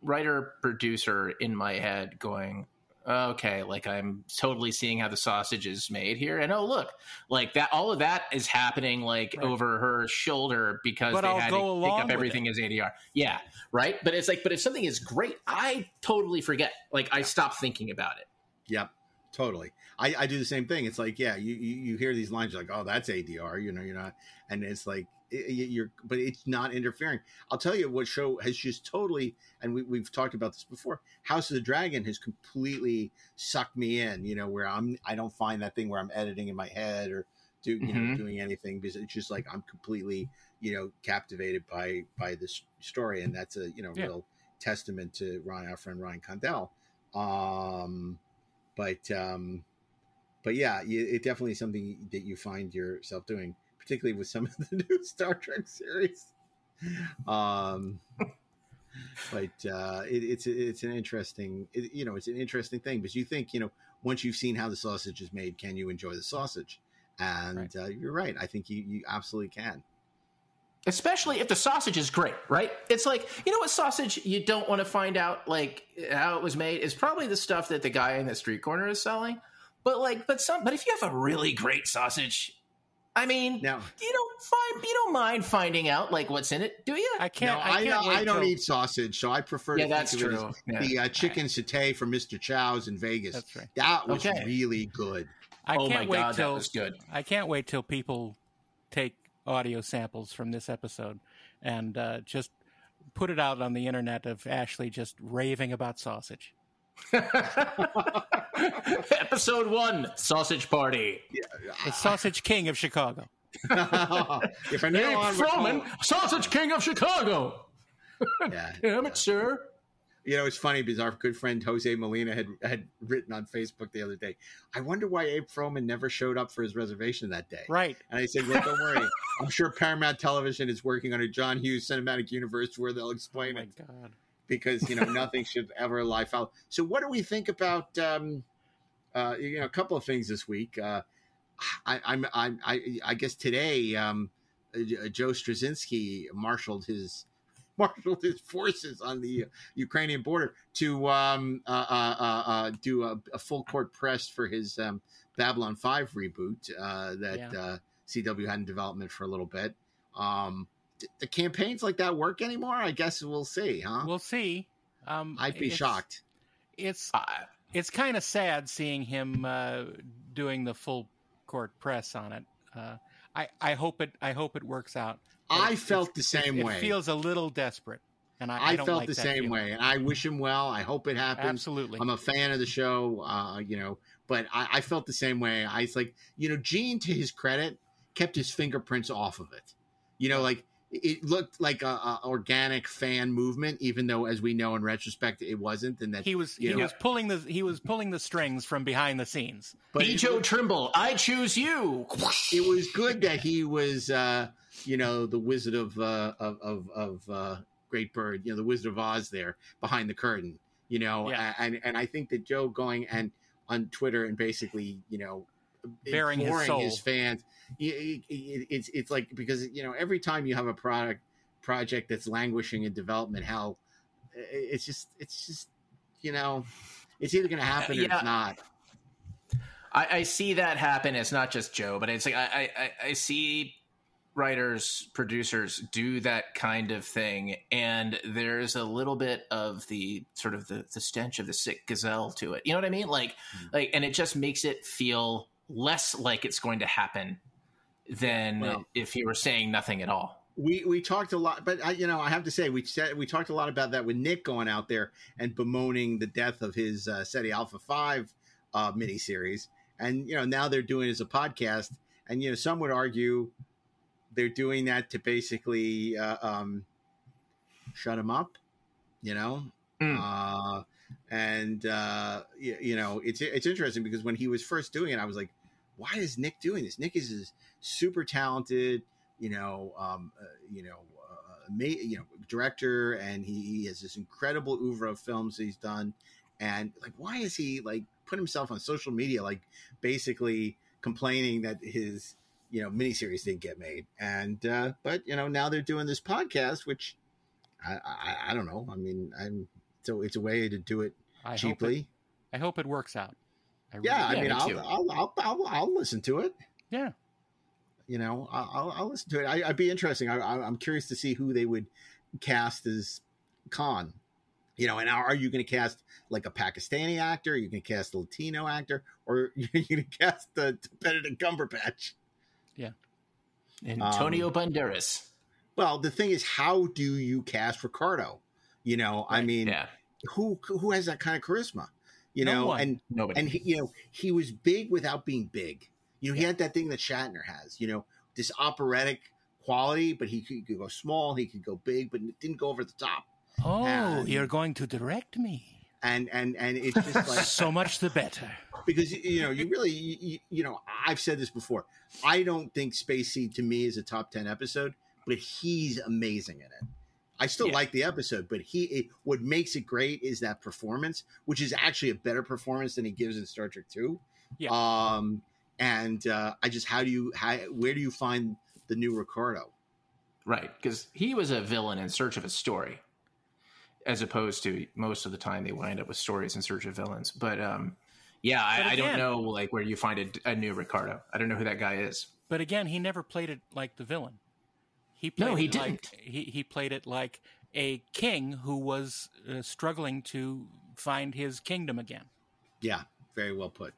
writer producer in my head going okay like i'm totally seeing how the sausage is made here. And oh look like that all of that is happening like right. over her shoulder because but they I'll had to pick up everything as adr yeah right? But it's like but if something is great i totally forget. Like i stop thinking about it. Yep totally. I, I do the same thing. It's like, yeah, you, you, you hear these lines, you're like, oh, that's ADR, you know, you're not, and it's like, it, you're, but it's not interfering. I'll tell you what show has just totally, and we, we've talked about this before. House of the Dragon has completely sucked me in, you know, where I'm, I don't find that thing where I'm editing in my head or do, you mm-hmm. know, doing anything because it's just like I'm completely, you know, captivated by by this story, and that's a you know yeah. real testament to Ron, our friend Ryan Condal. Um, but um, but yeah, it definitely is something that you find yourself doing, particularly with some of the new Star Trek series. Um, but uh, it, it's it's an interesting, it, you know, it's an interesting thing because you think, you know, once you've seen how the sausage is made, can you enjoy the sausage? And right. Uh, you're right. I think you you absolutely can. Especially if the sausage is great, right? It's like you know what sausage you don't want to find out like how it was made is probably the stuff that the guy in the street corner is selling. But like, but some, but if you have a really great sausage, I mean, Now- you don't find you don't mind finding out like what's in it, do you? I can't. I, I, can't don't, I don't till- eat sausage, so I prefer Yeah, to that's think of it true. as Yeah. the uh, chicken satay from Mr. Chow's in Vegas. That's right. That was Okay. really good. I oh can't my wait god, till that was good. I can't wait till people take audio samples from this episode and uh, just put it out on the internet of Ashley just raving about sausage. Episode one, sausage party. The sausage king of Chicago. if I know Dave on, Froman, sausage king of Chicago. yeah. Damn it, sir. You know, it's funny because our good friend Jose Molina had had written on Facebook the other day. I wonder why Abe Froman never showed up for his reservation that day. Right. And I said, "Well, don't worry. I'm sure Paramount Television is working on a John Hughes cinematic universe where they'll Oh explain my it God. because you know nothing should ever lie foul." So, what do we think about? Um, uh, you know, a couple of things this week. Uh, I, I'm, I'm, I, I guess today, um, uh, Joe Straczynski marshaled his marshaled his forces on the Ukrainian border to um, uh, uh, uh, uh, do a, a full court press for his um, Babylon Five reboot uh, that Yeah. uh, CW had in development for a little bit. Um, d- the campaigns like that work anymore? I guess we'll see, huh? We'll see. Um, I'd be it's- shocked. It's Uh, it's kind of sad seeing him uh, doing the full court press on it. I I hope it I hope it works out. But I felt the same it, way. It feels a little desperate, and I, I, I felt like the same feeling. way, and I wish him well. I hope it happens. Absolutely. I'm a fan of the show, uh, you know, but I, I felt the same way. I was like, you know, Gene, to his credit, kept his fingerprints off of it. You know, like it looked like a, a organic fan movement, even though, as we know in retrospect, it wasn't. And that, he was he know, was pulling the he was pulling the strings from behind the scenes. but B. it, Bjo Trimble, I choose you. it was good that he was, uh, you know, the Wizard of uh, of of, of uh, Great Bird, you know, the Wizard of Oz there behind the curtain, you know, Yeah. and and I think that Joe going and on Twitter and basically, you know, Bearing his soul. his fans, it's it's like because you know every time you have a product project that's languishing in development, hell, it's just it's just you know, it's either going to happen or Yeah. it's not. I, I see that happen. It's not just Joe, but it's like I, I, I see writers, producers do that kind of thing, and there's a little bit of the sort of the, the stench of the sick gazelle to it. You know what I mean? Like, Hmm. like, and it just makes it feel less like it's going to happen than Well- if he were saying nothing at all. we we talked a lot, but I, you know, I have to say we said we talked a lot about that with Nick going out there and bemoaning the death of his uh, Ceti Alpha Five uh, miniseries, and you know now they're doing it as a podcast, and you know some would argue they're doing that to basically uh, um, shut him up, you know, Mm. uh, and uh, you, you know it's it's interesting because when he was first doing it, I was like, why is Nick doing this? Nick is, is super talented you know, um, uh, you know, uh, ma- you know, director, and he, he has this incredible oeuvre of films he's done. And like, why is he like put himself on social media, like basically complaining that his you know miniseries didn't get made? And uh, but you know, now they're doing this podcast, which I I, I don't know. I mean, I'm so it's a way to do it I hope it, cheaply. I hope it works out. I yeah, I Yeah, mean, me I'll. I'll, I'll I'll I'll listen to it. Yeah. you know, I- I'll, I'll listen to it. I, I'd be interesting. I, I, I'm curious to see who they would cast as Khan. You know, and are, are you going to cast like a Pakistani actor? Are you going to cast a Latino actor, or are you going to cast the Benedict Cumberbatch? Yeah, Antonio Um, Banderas. Well, the thing is, how do you cast Ricardo? You know, I mean, Yeah, who who has that kind of charisma? You No know, one. and nobody. and he, you know he was big without being big. You know, he had that thing that Shatner has. You know, this operatic quality, but he could, he could go small, he could go big, but it didn't go over the top. Oh, And- you're going to direct me. And and and it's just like So much the better. because you know you really you, you- you know I've said this before. I don't think Space Seed to me is a top ten episode, but he's amazing in it. I still Yeah. like the episode, but he it, what makes it great is that performance, which is actually a better performance than he gives in Star Trek Two. Yeah. Um, and uh, I just how do you how where do you find the new Ricardo? right? Because he was a villain in search of a story, as opposed to most of the time they wind up with stories in search of villains. But um, yeah, I, I don't know like where you find a, a new Ricardo. I don't know who that guy is. But again, he never played it like the villain. He played No, he it like didn't. he he played it like a king who was uh, struggling to find his kingdom again. Yeah, very well put.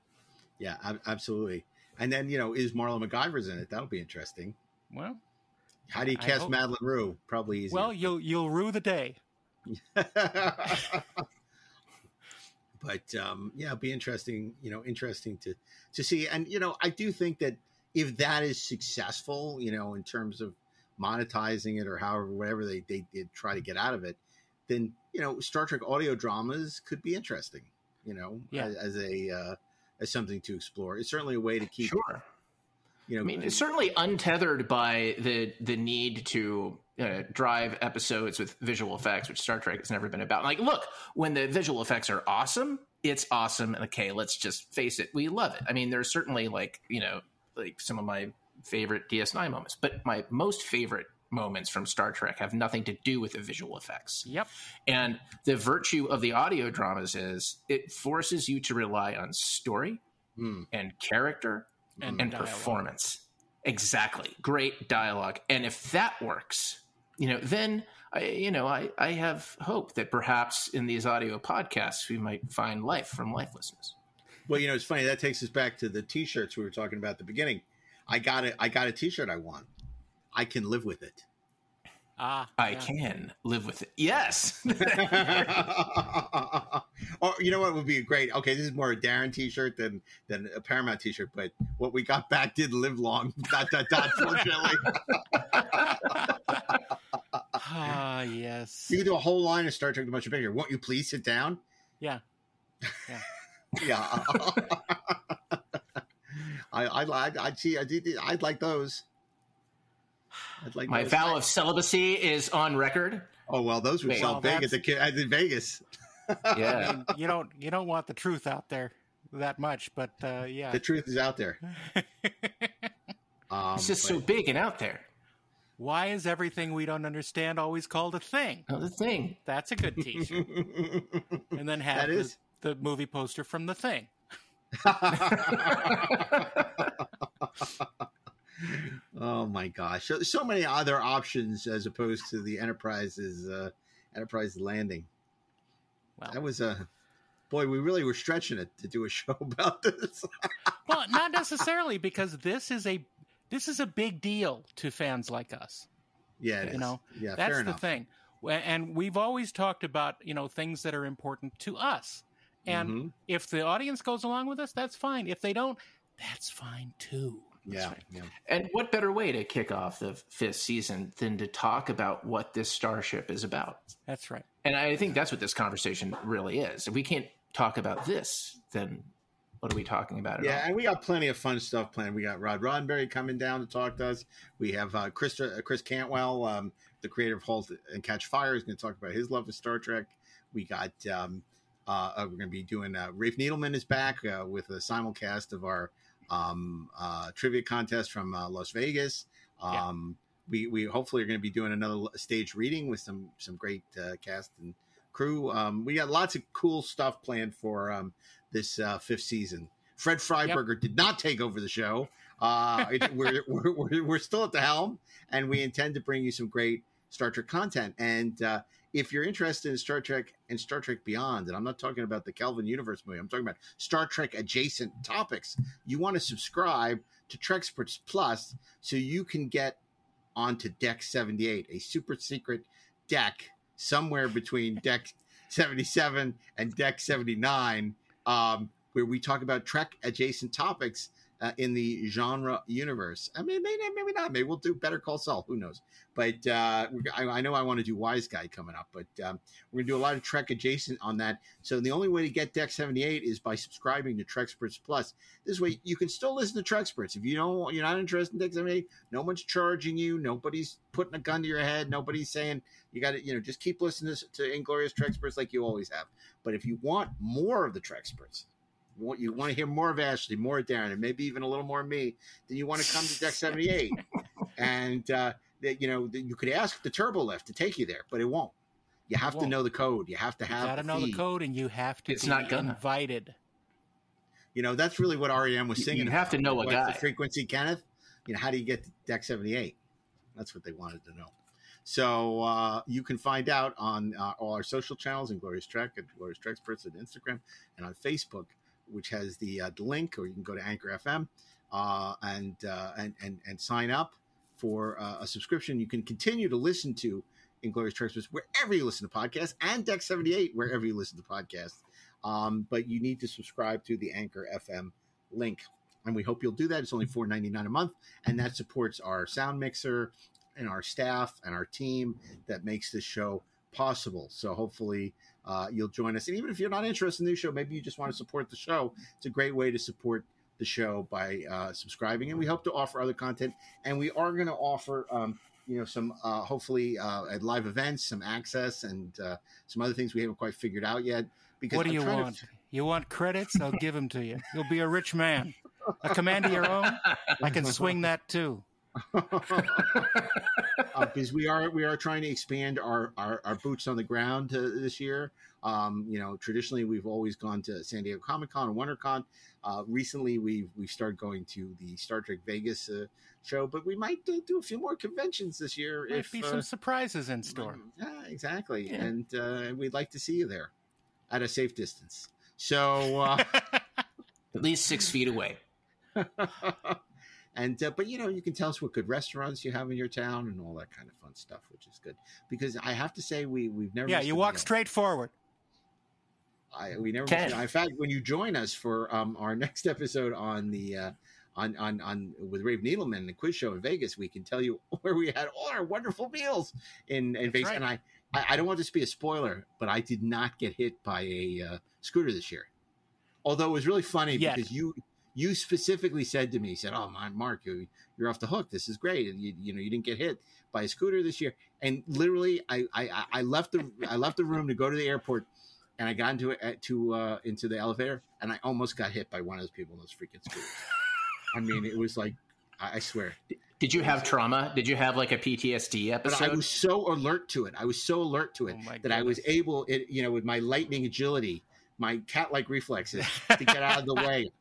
Yeah, ab- absolutely. And then you know, is Marla McGivers in it? That'll be interesting. Well, How do you cast hope- Madlyn Rhue? Probably easy. well, you'll you'll rue the day. but um, yeah, it'd be interesting. You know, interesting to to see. And you know, I do think that if that is successful, you know, in terms of monetizing it or however whatever they they did try to get out of it, then you know, Star Trek audio dramas could be interesting. You know, Yeah. as, as a uh, as something to explore. It's certainly a way to keep. Sure. You know, I mean, it's certainly untethered by the the need to uh, drive episodes with visual effects, which Star Trek has never been about. Like, look, when the visual effects are awesome, it's awesome. And okay, let's just face it, we love it. I mean, there's certainly like you know, like some of my favorite DS9 moments, but my most favorite moments from Star Trek have nothing to do with the visual effects. Yep. And the virtue of the audio dramas is it forces you to rely on story Hmm. and character And, and performance. Exactly. Great dialogue. And if that works, you know, then I, you know, I, I have hope that perhaps in these audio podcasts we might find life from lifelessness. Well, you know, it's funny. That takes us back to the T-shirts we were talking about at the beginning. I got it. I got a T-shirt I want. I can live with it. Ah, I yeah. can live with it. Yes. or you know what would be great? Okay, this is more a Daren T-shirt than than a Paramount T-shirt, but what we got back did live long. Dot dot dot. Fortunately, Ah, yes. you could do a whole line of Star Trek: The Motion Picture. Won't you please sit down? Yeah. Yeah. Yeah. I I like I'd see I did I'd like those. I'd like My those. vow of celibacy is on record. Oh well, those would Wait. sell Well, big at that's- the at the Vegas. I Yeah. mean, you don't you don't want the truth out there that much, but uh, yeah. The truth is out there. Um, It's just so big and out there. Why is everything we don't understand always called a thing? Another thing. That's a good T-shirt. and then have That the, is. the movie poster from the thing. oh my gosh! So, so many other options as opposed to the Enterprise's uh, Enterprise landing. Well, That was a boy. We really were stretching it to do a show about this. well, not necessarily because this is a this is a big deal to fans like us. yeah, You is. know, yeah, That's the thing. And we've always talked about, you know, things that are important to us. And Mhm. if the audience goes along with us, that's fine. If they don't, that's fine too. Yeah, yeah. And what better way to kick off the fifth season than to talk about what this starship is about? That's right. And I think that's what this conversation really is. If we can't talk about this, then what are we talking about at Yeah, all? and we got plenty of fun stuff planned. We got Rod Roddenberry coming down to talk to us. We have uh, Chris uh, Chris Cantwell, um, the creator of *Halt and Catch Fire*, is going to talk about his love of Star Trek. We got um, uh, uh, we're going to be doing uh, Rafe Needleman is back uh, with a simulcast of our um, uh, trivia contest from uh, Las Vegas. Yeah. Um, we we hopefully are going to be doing another stage reading with some some great uh, cast and crew. Um, we got lots of cool stuff planned for um, this uh, fifth season. Fred Freiberger did not take over the show. Uh, it, we're, we're, we're, we're still at the helm, and we intend to bring you some great Star Trek content. And uh, if you're interested in Star Trek and Star Trek Beyond, and I'm not talking about the Kelvin Universe movie, I'm talking about Star Trek adjacent topics, you want to subscribe to Treksperts Plus so you can get onto Deck 78, a super secret deck somewhere between Deck 77 and Deck 79, um, where we talk about Trek adjacent topics uh, in the genre universe. I mean, maybe, maybe not. Maybe we'll do Better Call Saul. Who knows? But uh, I, I know I want to do Wise Guy coming up, but um, we're going to do a lot of Trek adjacent on that. So the only way to get Deck 78 is by subscribing to Treksperts Plus. This way, you can still listen to Treksperts. If you don't, you're not interested in Deck 78, no one's charging you. Nobody's putting a gun to your head. Nobody's saying you got to, you know, just keep listening to, to Inglorious Treksperts like you always have. But if you want more of the Treksperts, you want, you want to hear more of Ashley, more of Daren, and maybe even a little more of me, then you want to come to Deck 78. and uh, that you know that you could ask the turbo lift to take you there, but it won't. You have to won't. know the code. You have to You have. gotta the know the code, and you have to It's be not gonna. invited. You know, that's really what REM was You- singing. you have to about. know a guy. The frequency, Kenneth. You know, how do you get to Deck 78? That's what they wanted to know. So uh, you can find out on uh, all our social channels, Inglorious Trek at Glorious Treksperts at Instagram and on Facebook, which has the, uh, the link, or you can go to Anchor FM uh, and, uh, and and and sign up for uh, a subscription. You can continue to listen to Inglorious Treksperts wherever you listen to podcasts, and Deck 78 wherever you listen to podcasts. Um, but you need to subscribe to the Anchor FM link. And we hope you'll do that. It's only $4.99 a month. And that supports our sound mixer and our staff and our team that makes this show possible. So hopefully uh, you'll join us. And even if you're not interested in the show, maybe you just want to support the show. It's a great way to support the show by uh, subscribing. And we hope to offer other content. And we are going to offer, um, you know, some uh, hopefully uh, at live events, some access, and uh, some other things we haven't quite figured out yet. Because What do I'm you trying to want? You want credits? I'll give them to you. You'll be a rich man. A command of your own? I can swing that too. uh, because we are we are trying to expand our our, our boots on the ground uh, this year. Um, you know, traditionally we've always gone to San Diego Comic Con and WonderCon. Uh, recently, we've we've started going to the Star Trek Vegas uh, show, but we might uh, do a few more conventions this year. Might if be uh, some surprises in store. yeah, exactly, Yeah. and uh, we'd like to see you there at a safe distance. So. Uh, At least six feet away. and uh, but you know you can tell us what good restaurants you have in your town and all that kind of fun stuff which is good because i have to say we we've never yeah, you walk meal. straight forward. I, we never Ken. missed a- in fact when you join us for um, our next episode on the uh, on, on on with Rafe Needleman the quiz show in Vegas we can tell you where we had all our wonderful meals in, in Vegas right. and I, I I don't want this to be a spoiler but I did not get hit by a uh, scooter this year although it was really funny Yet. because you you specifically said to me, said, "Oh, my Mark, you, you're off the hook. This is great, and you you know you didn't get hit by a scooter this year." And literally, I I, I left the I left the room to go to the airport, and I got into it to uh, into the elevator, and I almost got hit by one of those people in those freaking scooters. I mean, it was like I, I swear, Did you have trauma? Did you have like a PTSD but episode? I was so alert to it. I was so alert to it Oh that I was able, it, you know, with my lightning agility, my cat-like reflexes, to get out of the way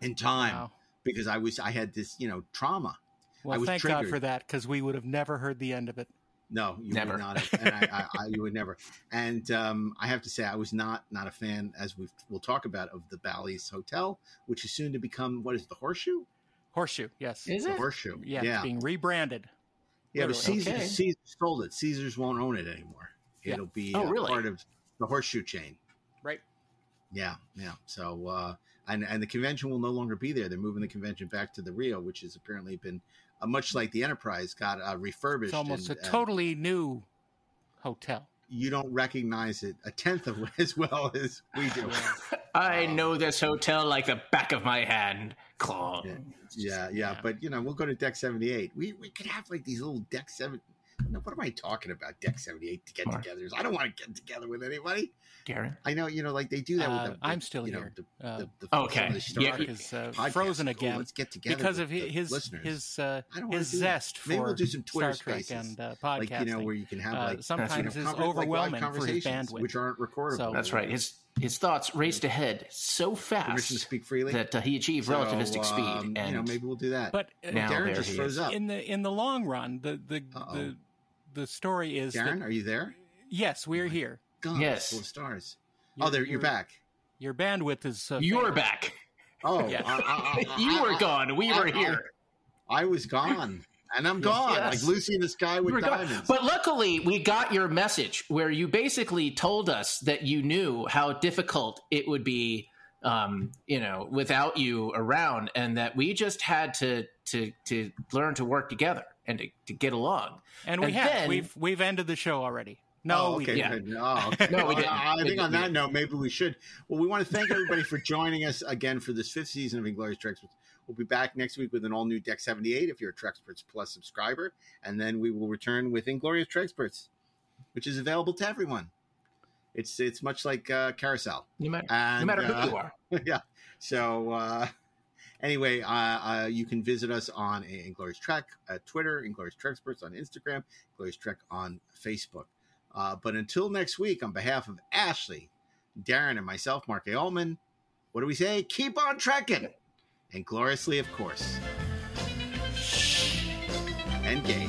in time. Wow. because I was I had this you know trauma. I Well, was thank God for that because we would have never heard the end of it. No, you Never. would not have, and I, I, I, you would never. And um, I have to say, I was not not a fan, as we will talk about, of the Bally's Hotel, which is soon to become what is it, the Horseshoe? Horseshoe, yes. Is The it? Horseshoe. yeah, yeah, it's being rebranded. yeah. But literally. Caesar, Okay. Caesar sold it. Caesars won't own it anymore. Yeah. It'll be Oh, uh, really? part of the Horseshoe chain. Right. Yeah, yeah. So, uh, and and the convention will no longer be there. They're moving the convention back to the Rio, which has apparently been uh, much like the Enterprise got uh, refurbished. It's almost and- a and- totally new hotel. you don't recognize it a tenth of as well as we do. I know this hotel like the back of my hand. Claw. Yeah, yeah, yeah. Yeah. But you know, we'll go to deck seventy eight. We we could have like these little deck seven. No, what am I talking about? Deck seventy eight to get Mark. togethers. I don't want to get together with anybody. Garen. I know, you know, like they do that Uh, with the. I'm still you know, here. the- Uh, the- the- Okay. the Star Yeah, Mark Trek is uh, podcasts. frozen Oh, again let's get together because of his his listeners. his, uh, I don't wanna his zest for Maybe we'll do some Twitter Star Trek Spaces. and uh, podcasting. like you know where you can have Uh, like sometimes you know, is conver- like overwhelming for his conversations, bandwidth. which aren't recordable. So- That's right. His his thoughts raced ahead so Permission to fast speak freely. that uh, he achieved So, relativistic speed. um, And you know, maybe we'll do that. but uh, Now Daren there just he froze is. up. in the in the long run, the the Uh-oh. the, the story is Daren, that are you there? yes, we're here. God, Yes. full of stars. Your- oh, there, you're your- back. Your bandwidth is uh, you're failing. back. Oh, Yeah. I, I- I- you were I- gone. We I- were here. I was gone, and I'm gone, Yes. like Lucy in the Sky with were gone. diamonds. But luckily, we got your message where you basically told us that you knew how difficult it would be, um, you know, without you around, and that we just had to to to learn to work together and to, to get along. and we and have then- we've we've ended the show already. No, oh, we okay. didn't. good. Oh, okay. No, we didn't. I, I think on that note, maybe we should. Well, we want to thank everybody for joining us again for this fifth season of Inglorious Treks. We'll be back next week with an all new Deck 78 if you're a Treksperts Plus subscriber. And then we will return with Inglorious Treksperts, which is available to everyone. It's it's much like uh, Carousel. No matter, And, no matter uh, who you are. yeah. So, uh, Anyway, uh, uh, you can visit us on Inglorious Trek at Twitter, Inglorious Treksperts on Instagram, Inglorious Trek on Facebook. Uh, but until next week, on behalf of Ashley, Daren, and myself, Mark A. Altman, what do we say? Keep on trekking! And gloriously, of course. and Engage.